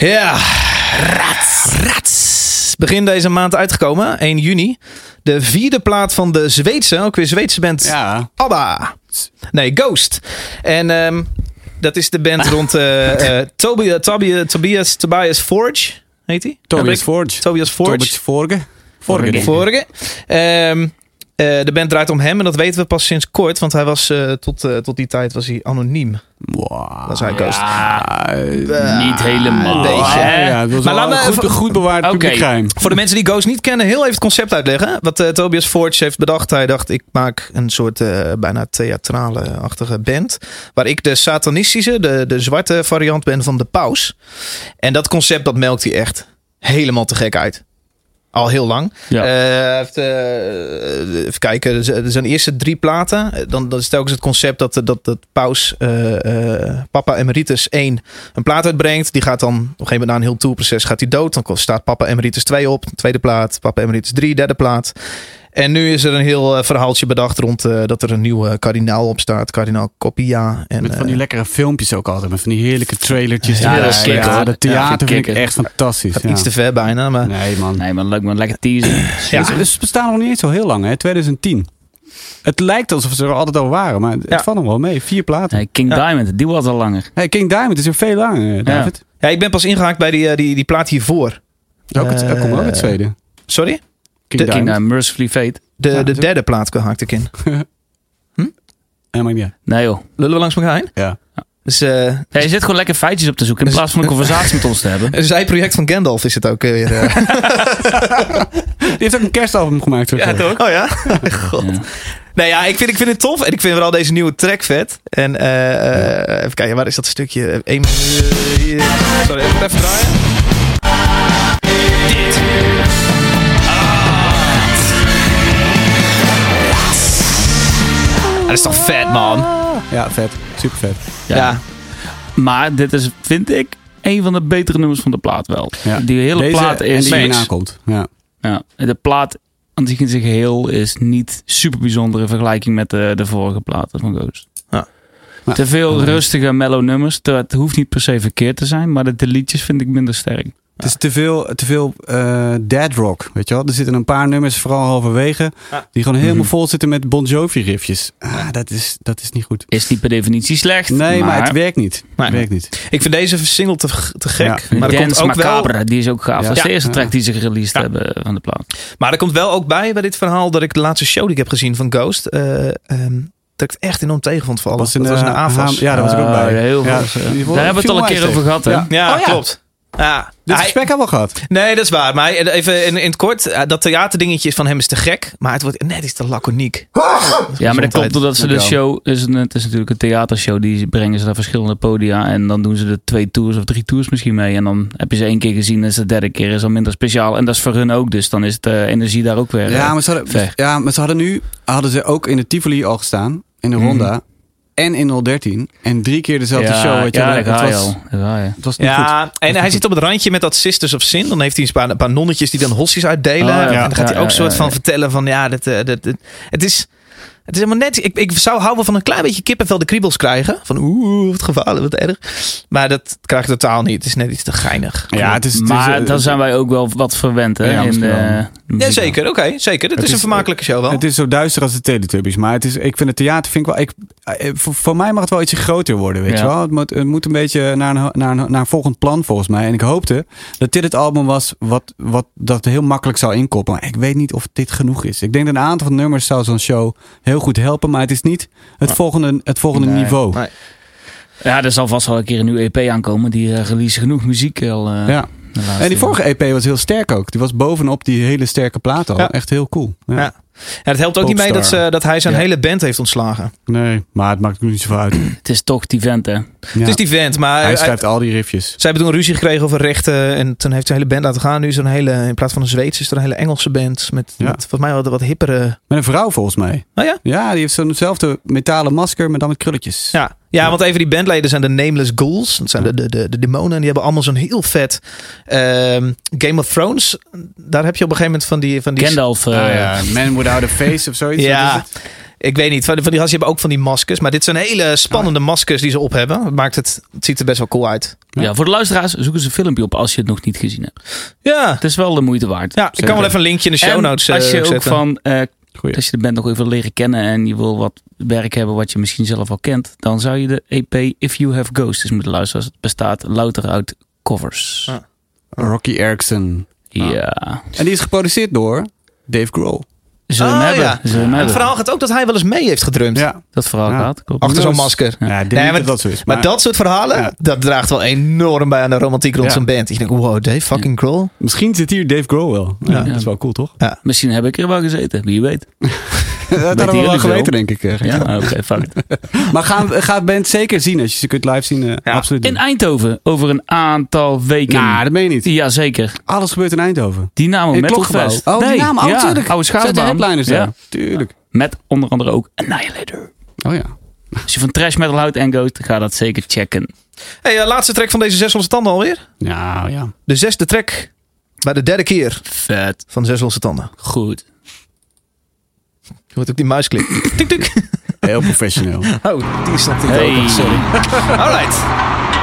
Ja, rats, rats. Begin deze maand uitgekomen, 1 juni. De vierde plaat van de Zweedse, ook weer Zweedse band Ja. ABBA. Nee, Ghost. En ehm, dat is de band rond eh eh Tobias, Tobias, Tobias, Tobias Forge, heet hij? Tobias Forge. Tobias Forge. Tobias Forge. Forge. Vorige. Eh, de band draait om hem en dat weten we pas sinds kort, want hij was eh, tot, eh, tot die tijd was hij anoniem. Wow. Dat is hij Ghost. Niet helemaal. Een beetje, hè? ja, was Maar me een goed, even- goed bewaard Oké. publiekgeheim. Voor de mensen die Ghost niet kennen, heel even het concept uitleggen. Wat Tobias Forge heeft bedacht. Hij dacht, ik maak een soort eh, bijna theatrale-achtige band. Waar ik de satanistische, de, de zwarte variant ben van de paus. En dat concept, dat melkt hij echt helemaal te gek uit. Al heel lang. Ja. Eh, heeft, eh, even kijken, er zijn- er eerste drie platen. Eh, Dan, dan is telkens het concept dat, dat, dat Paus, eh, Papa Emeritus 1, een plaat uitbrengt. Die gaat dan op een gegeven moment na een heel tourproces gaat hij dood. Dan staat Papa Emeritus 2 op, tweede plaat. Papa Emeritus 3, derde plaat. En nu is er een heel eh, verhaaltje bedacht rond eh, dat er een nieuwe kardinaal op staat. Kardinaal Copia. En, Met van die eh, lekkere filmpjes ook altijd. Met van die heerlijke trailertjes. Ja, Ja, dat ja, dat theater Ja, vind ik echt fantastisch. gaat ja. iets te ver bijna. Maar Nee man. Nee, maar leuk maar lekker teasen. ja. Dus ze bestaan nog niet eens zo heel lang, hè? 2010. Het lijkt alsof ze er altijd al waren, maar het Ja. valt nog wel mee. Vier platen. Nee, King Ja. Diamond, die was al langer. Hey, King Diamond is er veel langer, David. ja, ik ben pas ingehaakt bij die, eh, die, die plaat hiervoor. Ook het, Eh, ook komt ook uit Zweden. Sorry? King de- King Diamond. Diamond, Mercifully Fate. De, Ja, de derde plaat haakte ik in. Ja, maar ja. Nee joh. Lullen we langs elkaar heen? ja. Dus, eh, Ja, je zit gewoon lekker feitjes op te zoeken in plaats van een conversatie met ons te hebben. een zijproject van Gandalf is het ook eh, weer. eh. Die heeft ook een kerstalbum gemaakt. terug. Oh ja? God. Ja. Nee, ja, ik vind, ik vind het tof. En ik vind vooral deze nieuwe track vet. En eh, eh, even kijken, waar is dat stukje? Eén. Sorry, even, even draaien. Dat is toch vet, man? Ja, vet. Super vet. Ja. Ja. Maar dit is, vind ik, een van de betere nummers van de plaat wel. Ja. Die hele Deze plaat en is... die Mix. hierna komt. Ja. Ja, de plaat aan zich in zijn geheel is niet super bijzonder in vergelijking met de, de vorige platen van Ghost. Ja. Ja. Te veel Ja. rustige mellow nummers. Het hoeft niet per se verkeerd te zijn, maar de, de liedjes vind ik minder sterk. Het is te veel, te veel eh, dead rock, weet je wel. Er zitten een paar nummers, vooral halverwege, Ja. die gewoon helemaal Mhm. vol zitten met Bon Jovi riffjes. Ah, dat is, dat is niet goed. Is niet per definitie slecht. Nee, maar, het werkt niet. Het werkt niet. Ik vind deze single te, te gek. Ja. Maar, er komt ook wel, die is ook gaaf. Ja. Dat is de Ja. eerste track die ze gereleased Ja. hebben van de plaat. maar er komt wel ook bij, bij dit verhaal, dat ik de laatste show die ik heb gezien van Ghost, eh, ehm, dat ik het echt enorm tegen vond vallen. Was in dat was in de de AFAS. Ja, daar was ik ook Ah, bij. heel veel. Ja, Ja, die Daar hebben we het al een keer over gehad, hè? Ja. Ja, Oh ja. klopt. Ja. Dit Hij- gesprek hebben we al gehad. Nee, dat is waar. Maar even in, in het kort, eh, dat theaterdingetje van hem is te gek. Maar het wordt net iets te laconiek. Ja, maar dat komt doordat ze de show... Is een, het is natuurlijk een theatershow. Die brengen ze naar verschillende podia. En dan doen ze er twee tours of drie tours misschien mee. En dan heb je ze één keer gezien. En is de derde keer is al minder speciaal. En dat is voor hun ook. Dus dan is de energie daar ook weer. Ja, eh, maar ze hadden, ja, maar ze hadden nu hadden ze ook in de Tivoli al gestaan. In de Mhm. Ronda. En in 013. En drie keer dezelfde ja, show. Weet je, ja, het, was, je. het was niet goed. Ja, en hij zit op het randje met dat Sisters of Sin. Dan heeft hij een paar, een paar nonnetjes die dan hossies uitdelen. Oh, ja. En dan gaat Ja, hij ook ja, soort ja, van ja. vertellen van ja, dat, eh, dat, dat- het is... Het is helemaal net. Ik, ik zou houden van een klein beetje kippenvel de kriebels krijgen. Van oeh, wat gevaarlijk, wat erg. Maar dat krijg ik totaal niet. Het is net iets te geinig. Ja, het is, het is, Maar eh, dan zijn wij ook wel wat verwend hè, Ja, in Ja, zeker. Oké, zeker. Het, Het is een vermakelijke show wel. Het is zo duister als de Teletubbies. Maar het is, ik vind het theater vind ik wel. Ik, eh, voor, voor mij mag het wel ietsje groter worden. Weet Ja. je wel? Het moet, het moet een beetje naar een, naar, een, naar een volgend plan volgens mij. En ik hoopte dat dit het album was wat, wat dat heel makkelijk zou inkoppelen. Maar ik weet niet of dit genoeg is. Ik denk dat een aantal van de nummers zou zo'n show heel goed helpen. Maar het is niet het volgende, het volgende Nee. niveau. Nee. Ja, er zal vast wel een keer een nieuwe EP aankomen. Die uh, release genoeg muziek al. eh, Ja. En die vorige EP was heel sterk ook. Die was bovenop die hele sterke plaat al. Ja. Echt heel cool. Ja. Ja. Ja, het helpt ook niet mee dat, ze, dat hij zijn Ja. hele band heeft ontslagen. Nee, maar het maakt nu niet zoveel uit. Het is toch die vent, hè? Ja. Het is die vent, maar Hij hij- schrijft al die riffjes. zij hebben toen ruzie gekregen over rechten. En toen heeft zijn hele band laten gaan. Nu is er een hele, in plaats van een Zweedse, is er een hele Engelse band. Met, Ja. met volgens mij wat, wat hippere. Met een vrouw volgens mij. Oh ja? Ja, die heeft zo'nzelfde metalen masker, maar dan met krulletjes. Ja. Ja, want even die bandleden zijn de Nameless Ghouls. Dat zijn de, de, de, de demonen. En die hebben allemaal zo'n heel vet ehm, Game of Thrones. Daar heb je op een gegeven moment van die... Van die Gandalf. Ah, ja. Man Without a Face of zoiets. Ja, ik weet niet. Van die, van die gasten hebben ook van die maskers. Maar dit zijn hele spannende maskers die ze op hebben. Het, maakt het, het ziet er best wel cool uit. ja. voor de luisteraars, zoek eens een filmpje op als je het nog niet gezien hebt. Ja, Het is wel de moeite waard. ja ik kan wel even een linkje in de show En notes eh, als je ook zetten. van, eh, Goeie. als je de band nog even wil leren kennen en je wil wat werk hebben wat je misschien zelf al kent, dan zou je de EP If You Have Ghosts eens moeten luisteren. Het bestaat louter uit covers. Ah. Rocky Erickson. Ja. En die is geproduceerd door Dave Grohl. Zullen hem hebben? ja. Zullen het verhaal gaat ook dat hij wel eens mee heeft gedrumd. Ja. Dat verhaal Ja. gaat. Klopt. Achter zo'n masker. Ja, ik denk Nee, niet maar- dat dat zo is. Maar, dat soort verhalen, Ja. dat draagt wel enorm bij aan de romantiek rond Ja. zo'n band. Je denkt, wow, Dave fucking Grohl. Misschien zit hier Dave Grohl wel. Ja, Ja. Dat is wel cool, toch? Misschien heb ik er wel gezeten, wie weet. dat hadden we wel geweten, denk ik. eh. Ja, oké, fuck. Maar gaan, ga het band zeker zien. Als je ze kunt live zien, eh, Ja. absoluut In. Eindhoven, over een aantal weken. Nou, dat meen je niet. Jazeker. Alles gebeurt in Eindhoven. Dynamo Metal. Fest. Oh, die naam. Oh, ja, tuurlijk. Oude Zijn de schaatsbaan. Headliners Ja. daar. Tuurlijk. Met onder andere ook Annihilator. Oh ja. Als je van trash metal houdt en Ghost, ga dat zeker checken. Hey, eh, laatste track van deze 600 tanden alweer. Nou ja. De zesde track bij de derde keer Vet. van 600 tanden. Goed. Je hoort ook die muisklik. Tik, tik. Heel professioneel. Oh, die Hey. open. Sorry. Alright. heb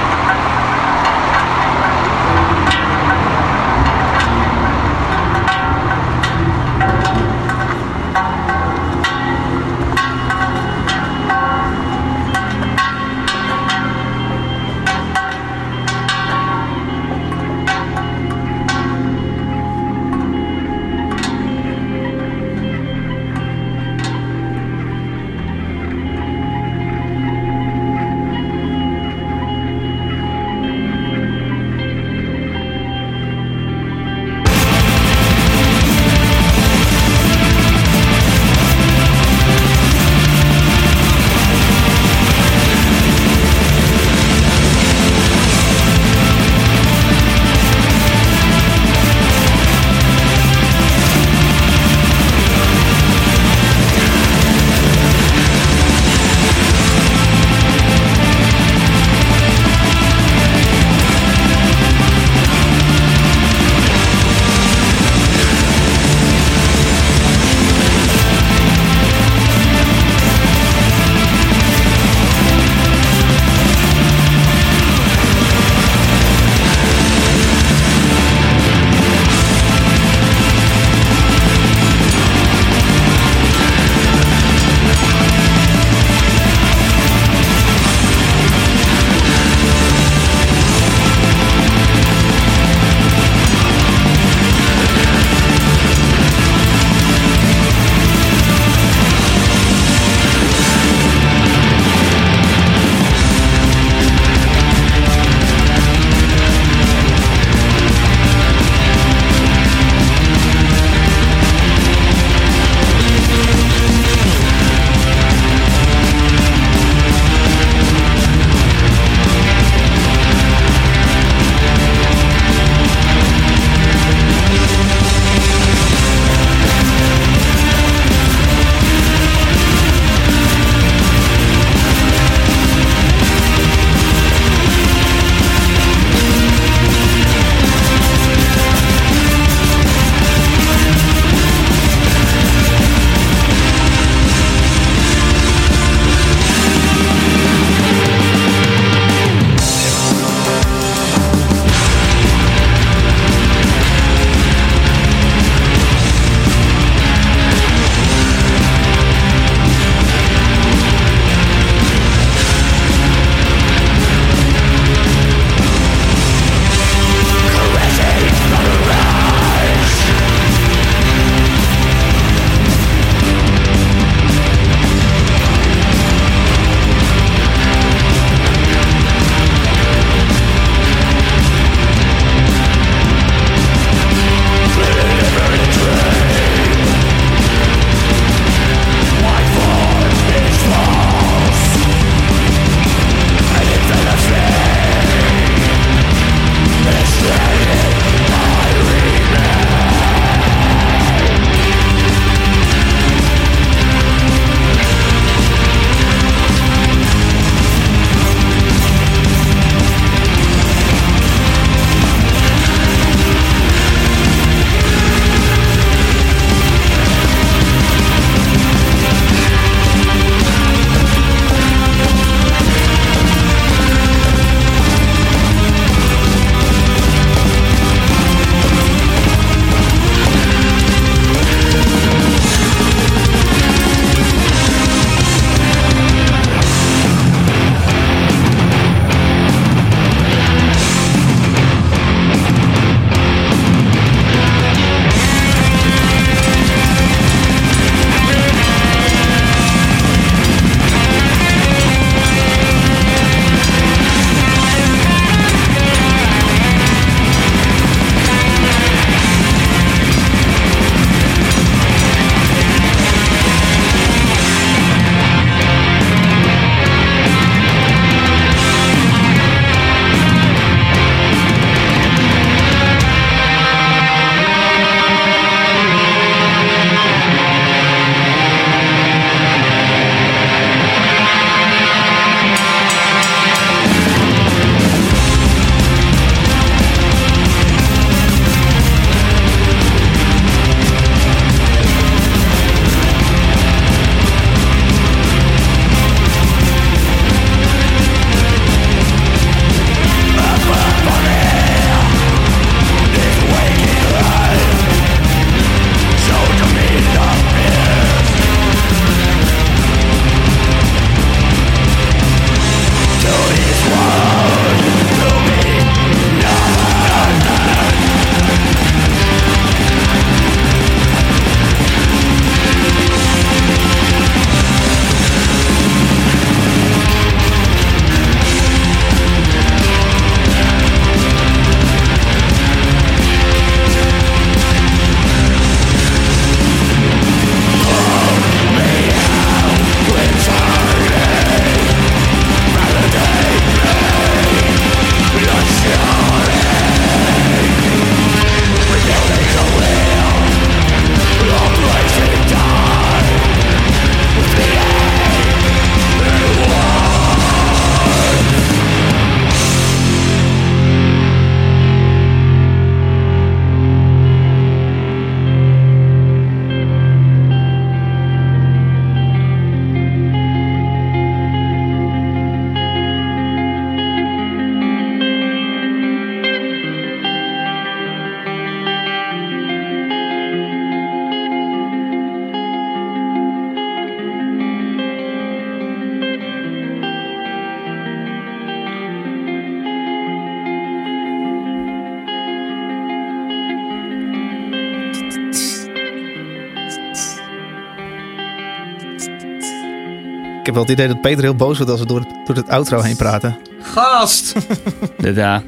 wel het idee dat Peter heel boos wordt als we door het, door het outro heen praten. Gast! Dit, ja.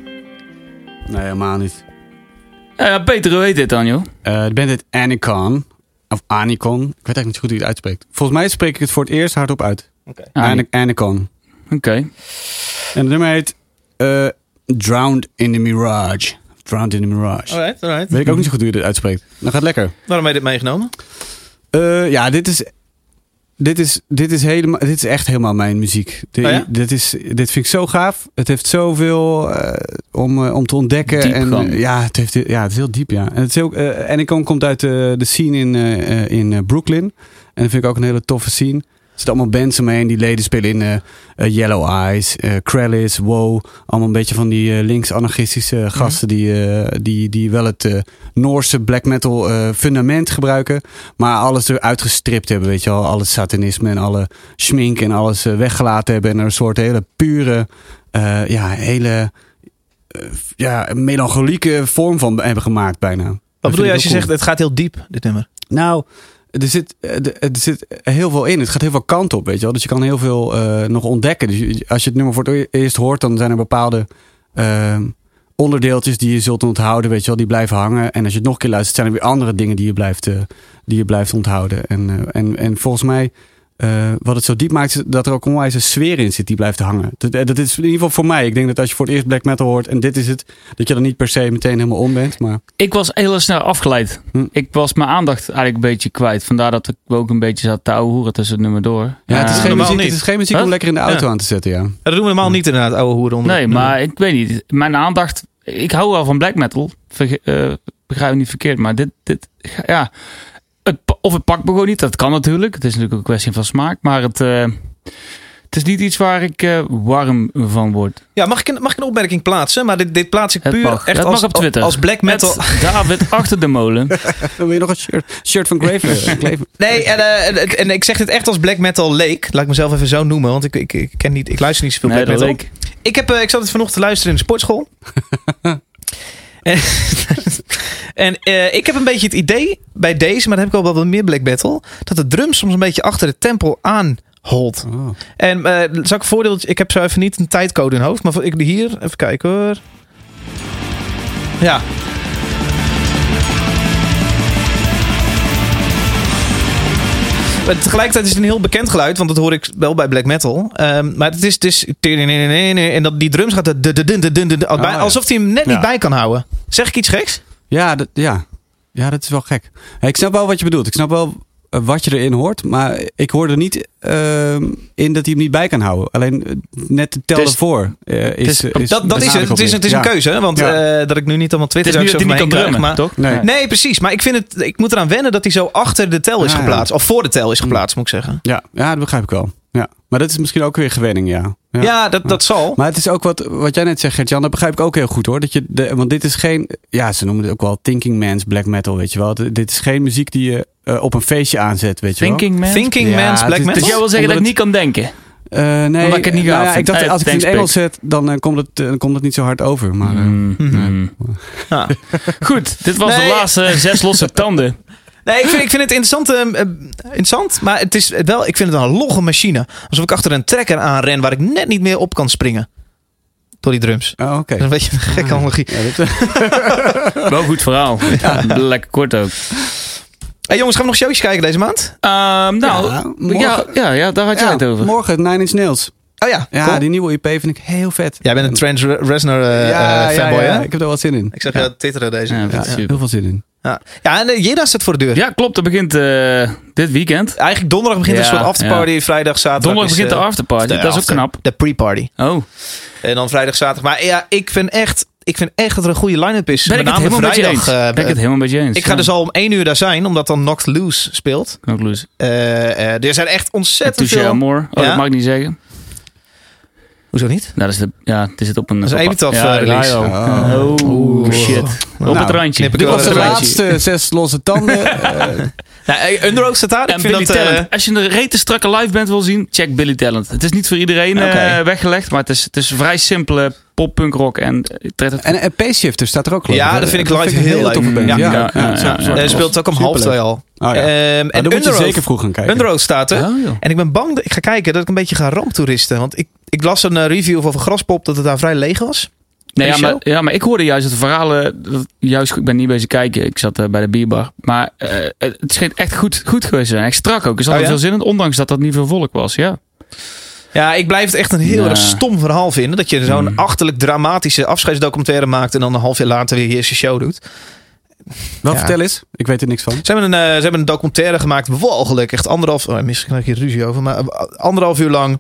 Nee, helemaal niet. Eh, Peter, hoe heet dit dan, joh? Eh de band heet Anicon. Of Anicon. Ik weet eigenlijk niet zo goed hoe je het uitspreekt. Volgens mij spreek ik het voor het eerst hardop uit. Ah, Ani- Anicon. Oké. En het nummer heet eh, Drowned in the Mirage. Drowned in the Mirage. Alright, alright. Weet ik ook niet zo goed hoe je dit uitspreekt. Dan gaat het lekker. Waarom heb je dit meegenomen? Eh, ja, dit is, dit, is, dit, is helemaal, dit is echt helemaal mijn muziek. Dit, Oh ja? dit, is, dit vind ik zo gaaf. Het heeft zoveel eh, om, eh, om te ontdekken. En, ja, het heeft, ja, het is heel diep, ja. En het is ook, eh Anicon komt uit de, de scene in, in Brooklyn. En dat vind ik ook een hele toffe scene. Er zitten allemaal bands omheen. Die leden spelen in eh, eh, Yellow Eyes, eh Krellis, Wow. Allemaal een beetje van die links-anarchistische gasten die, die, die wel het Noorse black metal fundament gebruiken. Maar alles eruit gestript hebben, weet je wel. Alle satanisme en alle schmink en alles weggelaten hebben. En er een soort hele pure, ja, hele ja, melancholieke vorm van hebben gemaakt bijna. Wat bedoel je als je zegt het gaat heel diep, dit nummer? nou, er zit, eh, er zit heel veel in. Het gaat heel veel kant op, weet je wel. Dus je kan heel veel eh, nog ontdekken. Dus als je het nummer voor het eerst hoort, dan zijn er bepaalde eh, onderdeeltjes die je zult onthouden, weet je wel. Die blijven hangen. En als je het nog een keer luistert, zijn er weer andere dingen die je blijft, eh, die je blijft onthouden. En, en, en volgens mij, eh, wat het zo diep maakt, is dat er ook een onwijze sfeer in zit die blijft hangen. Dat, eh, dat is in ieder geval voor mij. Ik denk dat als je voor het eerst black metal hoort en dit is het, dat je er niet per se meteen helemaal om bent. Maar Ik was heel snel afgeleid. Hm. Ik was mijn aandacht eigenlijk een beetje kwijt. Vandaar dat ik ook een beetje zat te houden tussen het nummer door. ja, het, is geen normaal muziek, niet. het is geen muziek om lekker in de auto Ja. aan te zetten, ja. Dat doen we normaal niet inderdaad, oude hoeren onder. Nee, maar ik weet niet. Mijn aandacht... Ik hou wel van black metal. Verge- eh, begrijp me niet verkeerd. Maar dit... dit ja, het, of het pakt me gewoon niet. Dat kan natuurlijk. Het is natuurlijk ook een kwestie van smaak. Maar het... eh, het is niet iets waar ik eh, warm van word. Ja, mag ik, een, mag ik een opmerking plaatsen? Maar dit, dit plaats ik Het puur mag. echt als, mag op Twitter. als black metal. Met David achter de molen. Dan wil je nog een shirt, shirt van Grave kleven. Nee, en, eh, en, en ik zeg dit echt als black metal leek. Laat ik mezelf even zo noemen, want ik, ik, ik, ken niet, ik luister niet zoveel Nee, black metal. leek. Ik, heb, eh, ik zat het vanochtend te luisteren in de sportschool. En en eh, ik heb een beetje het idee bij deze, maar dat heb ik al wel wat meer black metal, dat de drum soms een beetje achter de tempo aanholt. Oh. En eh zal ik een ik heb zo even niet een tijdcode in hoofd, maar ik hier, even kijken hoor. Ja. Maar tegelijkertijd is het een heel bekend geluid, want dat hoor ik wel bij black metal. Ehm, maar het is, is en dat die drums gaat alsof hij hem net niet bij kan houden. Zeg ik iets geks? Ja, dat, ja. ja, dat is wel gek. Ik snap wel wat je bedoelt. Ik snap wel wat je erin hoort. Maar ik hoor er niet ehm, in dat hij hem niet bij kan houden. Alleen eh, net de tel Het is- ervoor eh, is, is- is, Dat, dat is het. Het is, het is een keuze, hè? want Ja. eh, dat ik nu niet allemaal Het Twitter is nu dat hij niet kan drummen, krijg, maar toch? Nee. Nee, precies. Maar ik, vind het, ik moet eraan wennen dat hij zo achter de tel is Ah, ja. geplaatst. Of voor de tel is geplaatst, moet ik zeggen. Ja, ja, dat begrijp ik wel. Ja. Maar dat is misschien ook weer gewenning, ja. Ja, dat, dat zal. Maar het is ook wat, wat jij net zegt, Gert-Jan, dat begrijp ik ook heel goed hoor. Dat je de, want dit is geen, ja, ze noemen het ook wel thinking man's black metal, weet je wel. Dit is geen muziek die je eh, op een feestje aanzet, weet je wel. Thinking man. Thinking Ja, Man's het Black is- Metal. Dus jij wil zeggen dat ik niet kan denken? Eh, nee, Omdat ik het niet nou ja, ik dacht, als ik het in thanks, Engels zet, dan, eh, komt het, dan komt het niet zo hard over. Maar, eh, Mm, mm. Ja. Goed, dit was Nee. de laatste zes losse tanden. Nee, ik vind, ik vind het interessant, interessant. Maar het is wel, ik vind het een logge machine. Alsof ik achter een trekker aanren waar ik net niet meer op kan springen. Door die drums. oh, oké. Dat is een beetje een gekke analogie. Ja, dit, Wel goed verhaal. Lekker kort ook. Hey jongens, gaan we nog showtjes kijken deze maand? Ehm, nou, Ja, ja, morgen- ja, ja, daar had jij ja, het over. Morgen Nine Inch Nails. Oh ja, Ja, cool. die nieuwe EP vind ik heel vet. Jij bent een Trent Reznor eh, ja, eh, ja, fanboy, ja, hè? Ik heb er wel zin in. Ik zag je twitteren deze. Ja, Ja. Ja, heel veel zin in. ja. ja en uh, Jeda staat voor de deur. Ja, klopt. Dat begint eh, dit weekend. Eigenlijk donderdag begint Ja, een soort afterparty. Vrijdag, zaterdag Donderdag is, begint de eh, afterparty. Dat is ook knap. De pre-party. Oh, En dan vrijdag, zaterdag. Maar ja, ik vind echt, ik vind echt dat er een goede line-up is. ben ik Met het name helemaal met je vrijdag. eens. eh, ben ik het helemaal met je eens. ik ga dus al om één uur daar zijn, omdat dan Knocked Loose speelt. Ook loose. Eh, eh, er zijn echt ontzettend veel... Amor. Oh, Ja? dat mag ik niet zeggen. Hoezo niet? Nou, dat is de, ja, het zit op een... Dat is Epitaph, ja, eh, release. radio. Oh. Oh, Oeh. shit. Nou, op het randje. ik Dit was de laatste zes losse tanden. Eh, Nou, eh, staat daar. Ik En vind Billy dat... eh, Talent. Als je een rete strakke live band wil zien, check Billy Talent. Het is niet voor iedereen eh, weggelegd, maar het is, het is vrij simpele pop-punk rock. En en en Pace Shifter staat er ook Ja, dat vind ik live heel leuk. Ja. Speelt ook om half twee al. Oh ja. Ehm, en en dan moet je zeker vroeg gaan kijken. Underoath staat er. Oh. En ik ben bang dat ik ga kijken dat ik een beetje ga ramptoeristen. Want ik, ik las een eh, review over Graspop dat het daar vrij leeg was. Nee, ja, maar, ja, maar ik hoorde juist het verhalen. Juist, ik ben niet bezig kijken. Ik zat eh, bij de bierbar. Maar eh, het schijnt echt goed, goed geweest te zijn. Echt strak ook. Er zat Oh, ja? veel zin in. Ondanks dat dat niet veel volk was. Ja. Ja, ik blijf het echt een heel Ja. erg stom verhaal vinden. Dat je zo'n Hmm. achterlijk dramatische afscheidsdocumentaire maakt. En dan een half jaar later weer je eerste show doet. Wel, Ja. vertel eens. Ik weet er niks van. Ze hebben een, eh, ze hebben een documentaire gemaakt. Walgelijk. Echt anderhalf. Oh, misschien krijg je ruzie over. Maar eh, anderhalf uur lang.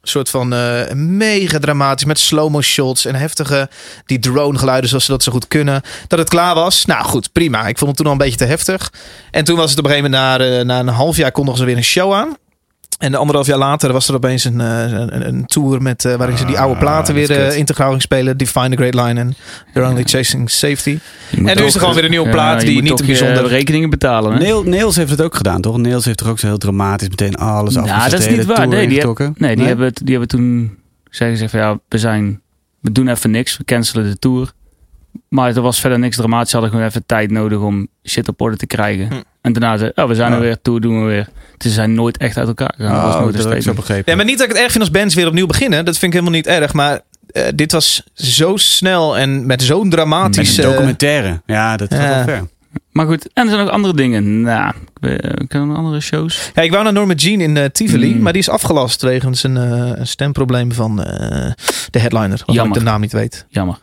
Een soort van eh, mega dramatisch. Met slow-mo shots. En heftige. Die drone geluiden zoals ze dat zo goed kunnen. Dat het klaar was. Nou goed, prima. Ik vond het toen al een beetje te heftig. En toen was het op een gegeven moment. Na, eh, na een half jaar kondigen ze weer een show aan. En anderhalf jaar later was er opeens een, eh, een, een tour met, eh, waarin ze die oude Ah, platen weer kut. integraal gingen spelen. Define the Great Line en They're Only Chasing Safety. En nu is er gewoon weer een nieuwe ja, plaat die niet bijzonder- rekeningen betalen. Hè? Neil, Nails heeft het ook gedaan, toch? Nails heeft er ook zo heel dramatisch meteen alles af. Nou, dat is niet waar. Nee, die, heb- nee, die, Hebben, het- die hebben toen zeggen gezegd van ja, we zijn, we doen even niks, we cancelen de tour. Maar er was verder niks dramatisch. Ze hadden gewoon even tijd nodig om shit op orde te krijgen. Hm. En daarna zei oh, we zijn er weer, tour doen we weer. Dus ze zijn nooit echt uit elkaar gegaan. dat was Oh, nooit dat een zo begrepen. Ja, maar niet dat ik het erg vind als bands weer opnieuw beginnen. Dat vind ik helemaal niet erg. Maar eh, dit was zo snel en met zo'n Met dramatisch... een eh, documentaire. Ja, dat gaat Ja. wel ver. Maar goed, en er zijn nog andere dingen. Nou, ken nog andere shows. ja, ik wou naar Norma Jean in eh, Tivoli. Mm. Maar die is afgelast wegens een, eh, een stemprobleem van eh, de headliner. Jammer. ik de naam niet weet. Jammer.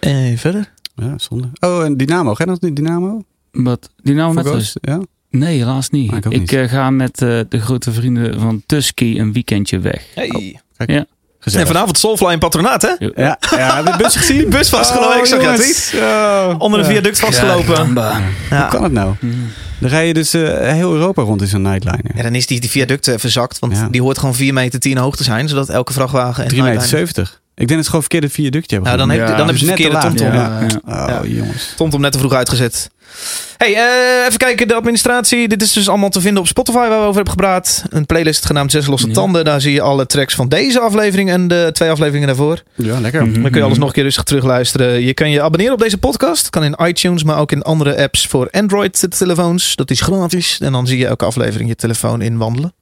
Eh, verder? Ja, zonde. Oh, en Dynamo. Ga je nog niet Dynamo? Wat, die nou met? Ja? Nee, helaas niet. Ah, ik ook ik niet. eh, ga met eh, de grote vrienden van Tusky een weekendje weg. Hey. Gezellig. En vanavond Soulfly in patronaat, hè? Ja, ja, heb je de bus gezien? Bus vastgelopen. ik zag het niet. Onder een Ja. viaduct vastgelopen. Ja. Ja. Hoe kan het nou? Dan rij je dus eh, heel Europa rond in zo'n nightliner. Ja, dan is die, die viaduct verzakt. Want Ja. die hoort gewoon 4 meter 10 hoog te zijn. Zodat elke vrachtwagen... en 3 meter nightliner- 70. Ik denk dat ze gewoon verkeerde viaductje hebben. Nou, dan, heb, Ja, dan hebben ze dus net verkeerde te laat. tomtom. Ja. Oh, Ja. jongens. TomTom net te vroeg uitgezet. Hey, eh, even kijken, de administratie. Dit is dus allemaal te vinden op Spotify waar we over hebben gepraat. Een playlist genaamd Zes Losse Ja. Tanden. Daar zie je alle tracks van deze aflevering en de twee afleveringen daarvoor. Ja, lekker. Mhm. Dan kun je alles nog een keer rustig terugluisteren. Je kan je abonneren op deze podcast. Kan in iTunes, maar ook in andere apps voor Android-telefoons. Dat is gratis. En dan zie je elke aflevering je telefoon in wandelen.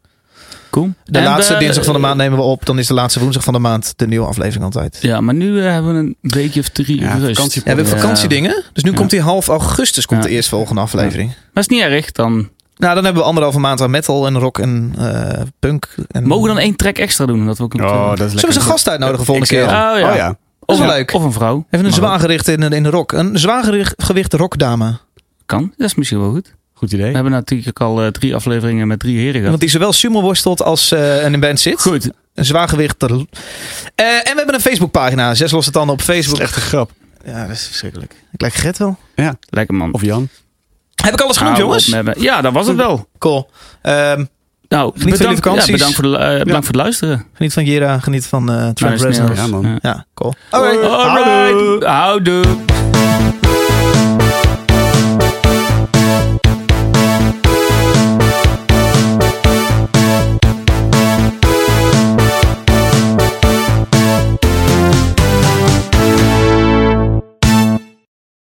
Cool. De En, laatste eh, dinsdag van de maand nemen we op. Dan is de laatste woensdag van de maand de nieuwe aflevering altijd. Ja, maar nu eh, hebben we een weekje of drie Ja, rust. vakantie- Ja, we hebben vakantiedingen. Dus nu Ja. komt die half augustus komt Ja. de eerstvolgende aflevering. Maar is niet erg. Dan Nou, dan hebben we anderhalve maand aan metal en rock en eh, punk. En... mogen we dan één track extra doen. Dat we ook een Oh, dat is Zullen we een gast uitnodigen volgende keer? Oh, ja. Oh ja. Of, leuk. Of een vrouw. Even een zwaargewicht in, in de rock. Een zwaargewicht rockdame. Kan. Dat is misschien wel goed. Goed idee. We hebben natuurlijk al eh, drie afleveringen met drie heren gehad. Want die zowel sumo worstelt als eh in een band zit. Goed. Een zwaargewicht. Eh, en we hebben een Facebookpagina. Zes losse tanden op Facebook. Echt een grap. Ja, dat is verschrikkelijk. Ik lijk Gert wel. Lekker man. Of Jan. Heb ik alles genoemd, jongens? Ja, dat was het wel. Cool. Ehm, Nou, bedankt, vakanties. ja, bedankt, voor, de, bedankt voor het luisteren. geniet van Jera. Geniet van Trent Nou, Reznor. niet Ja, man. Ja. Ja, cool. Alright. Alright. Houdoe.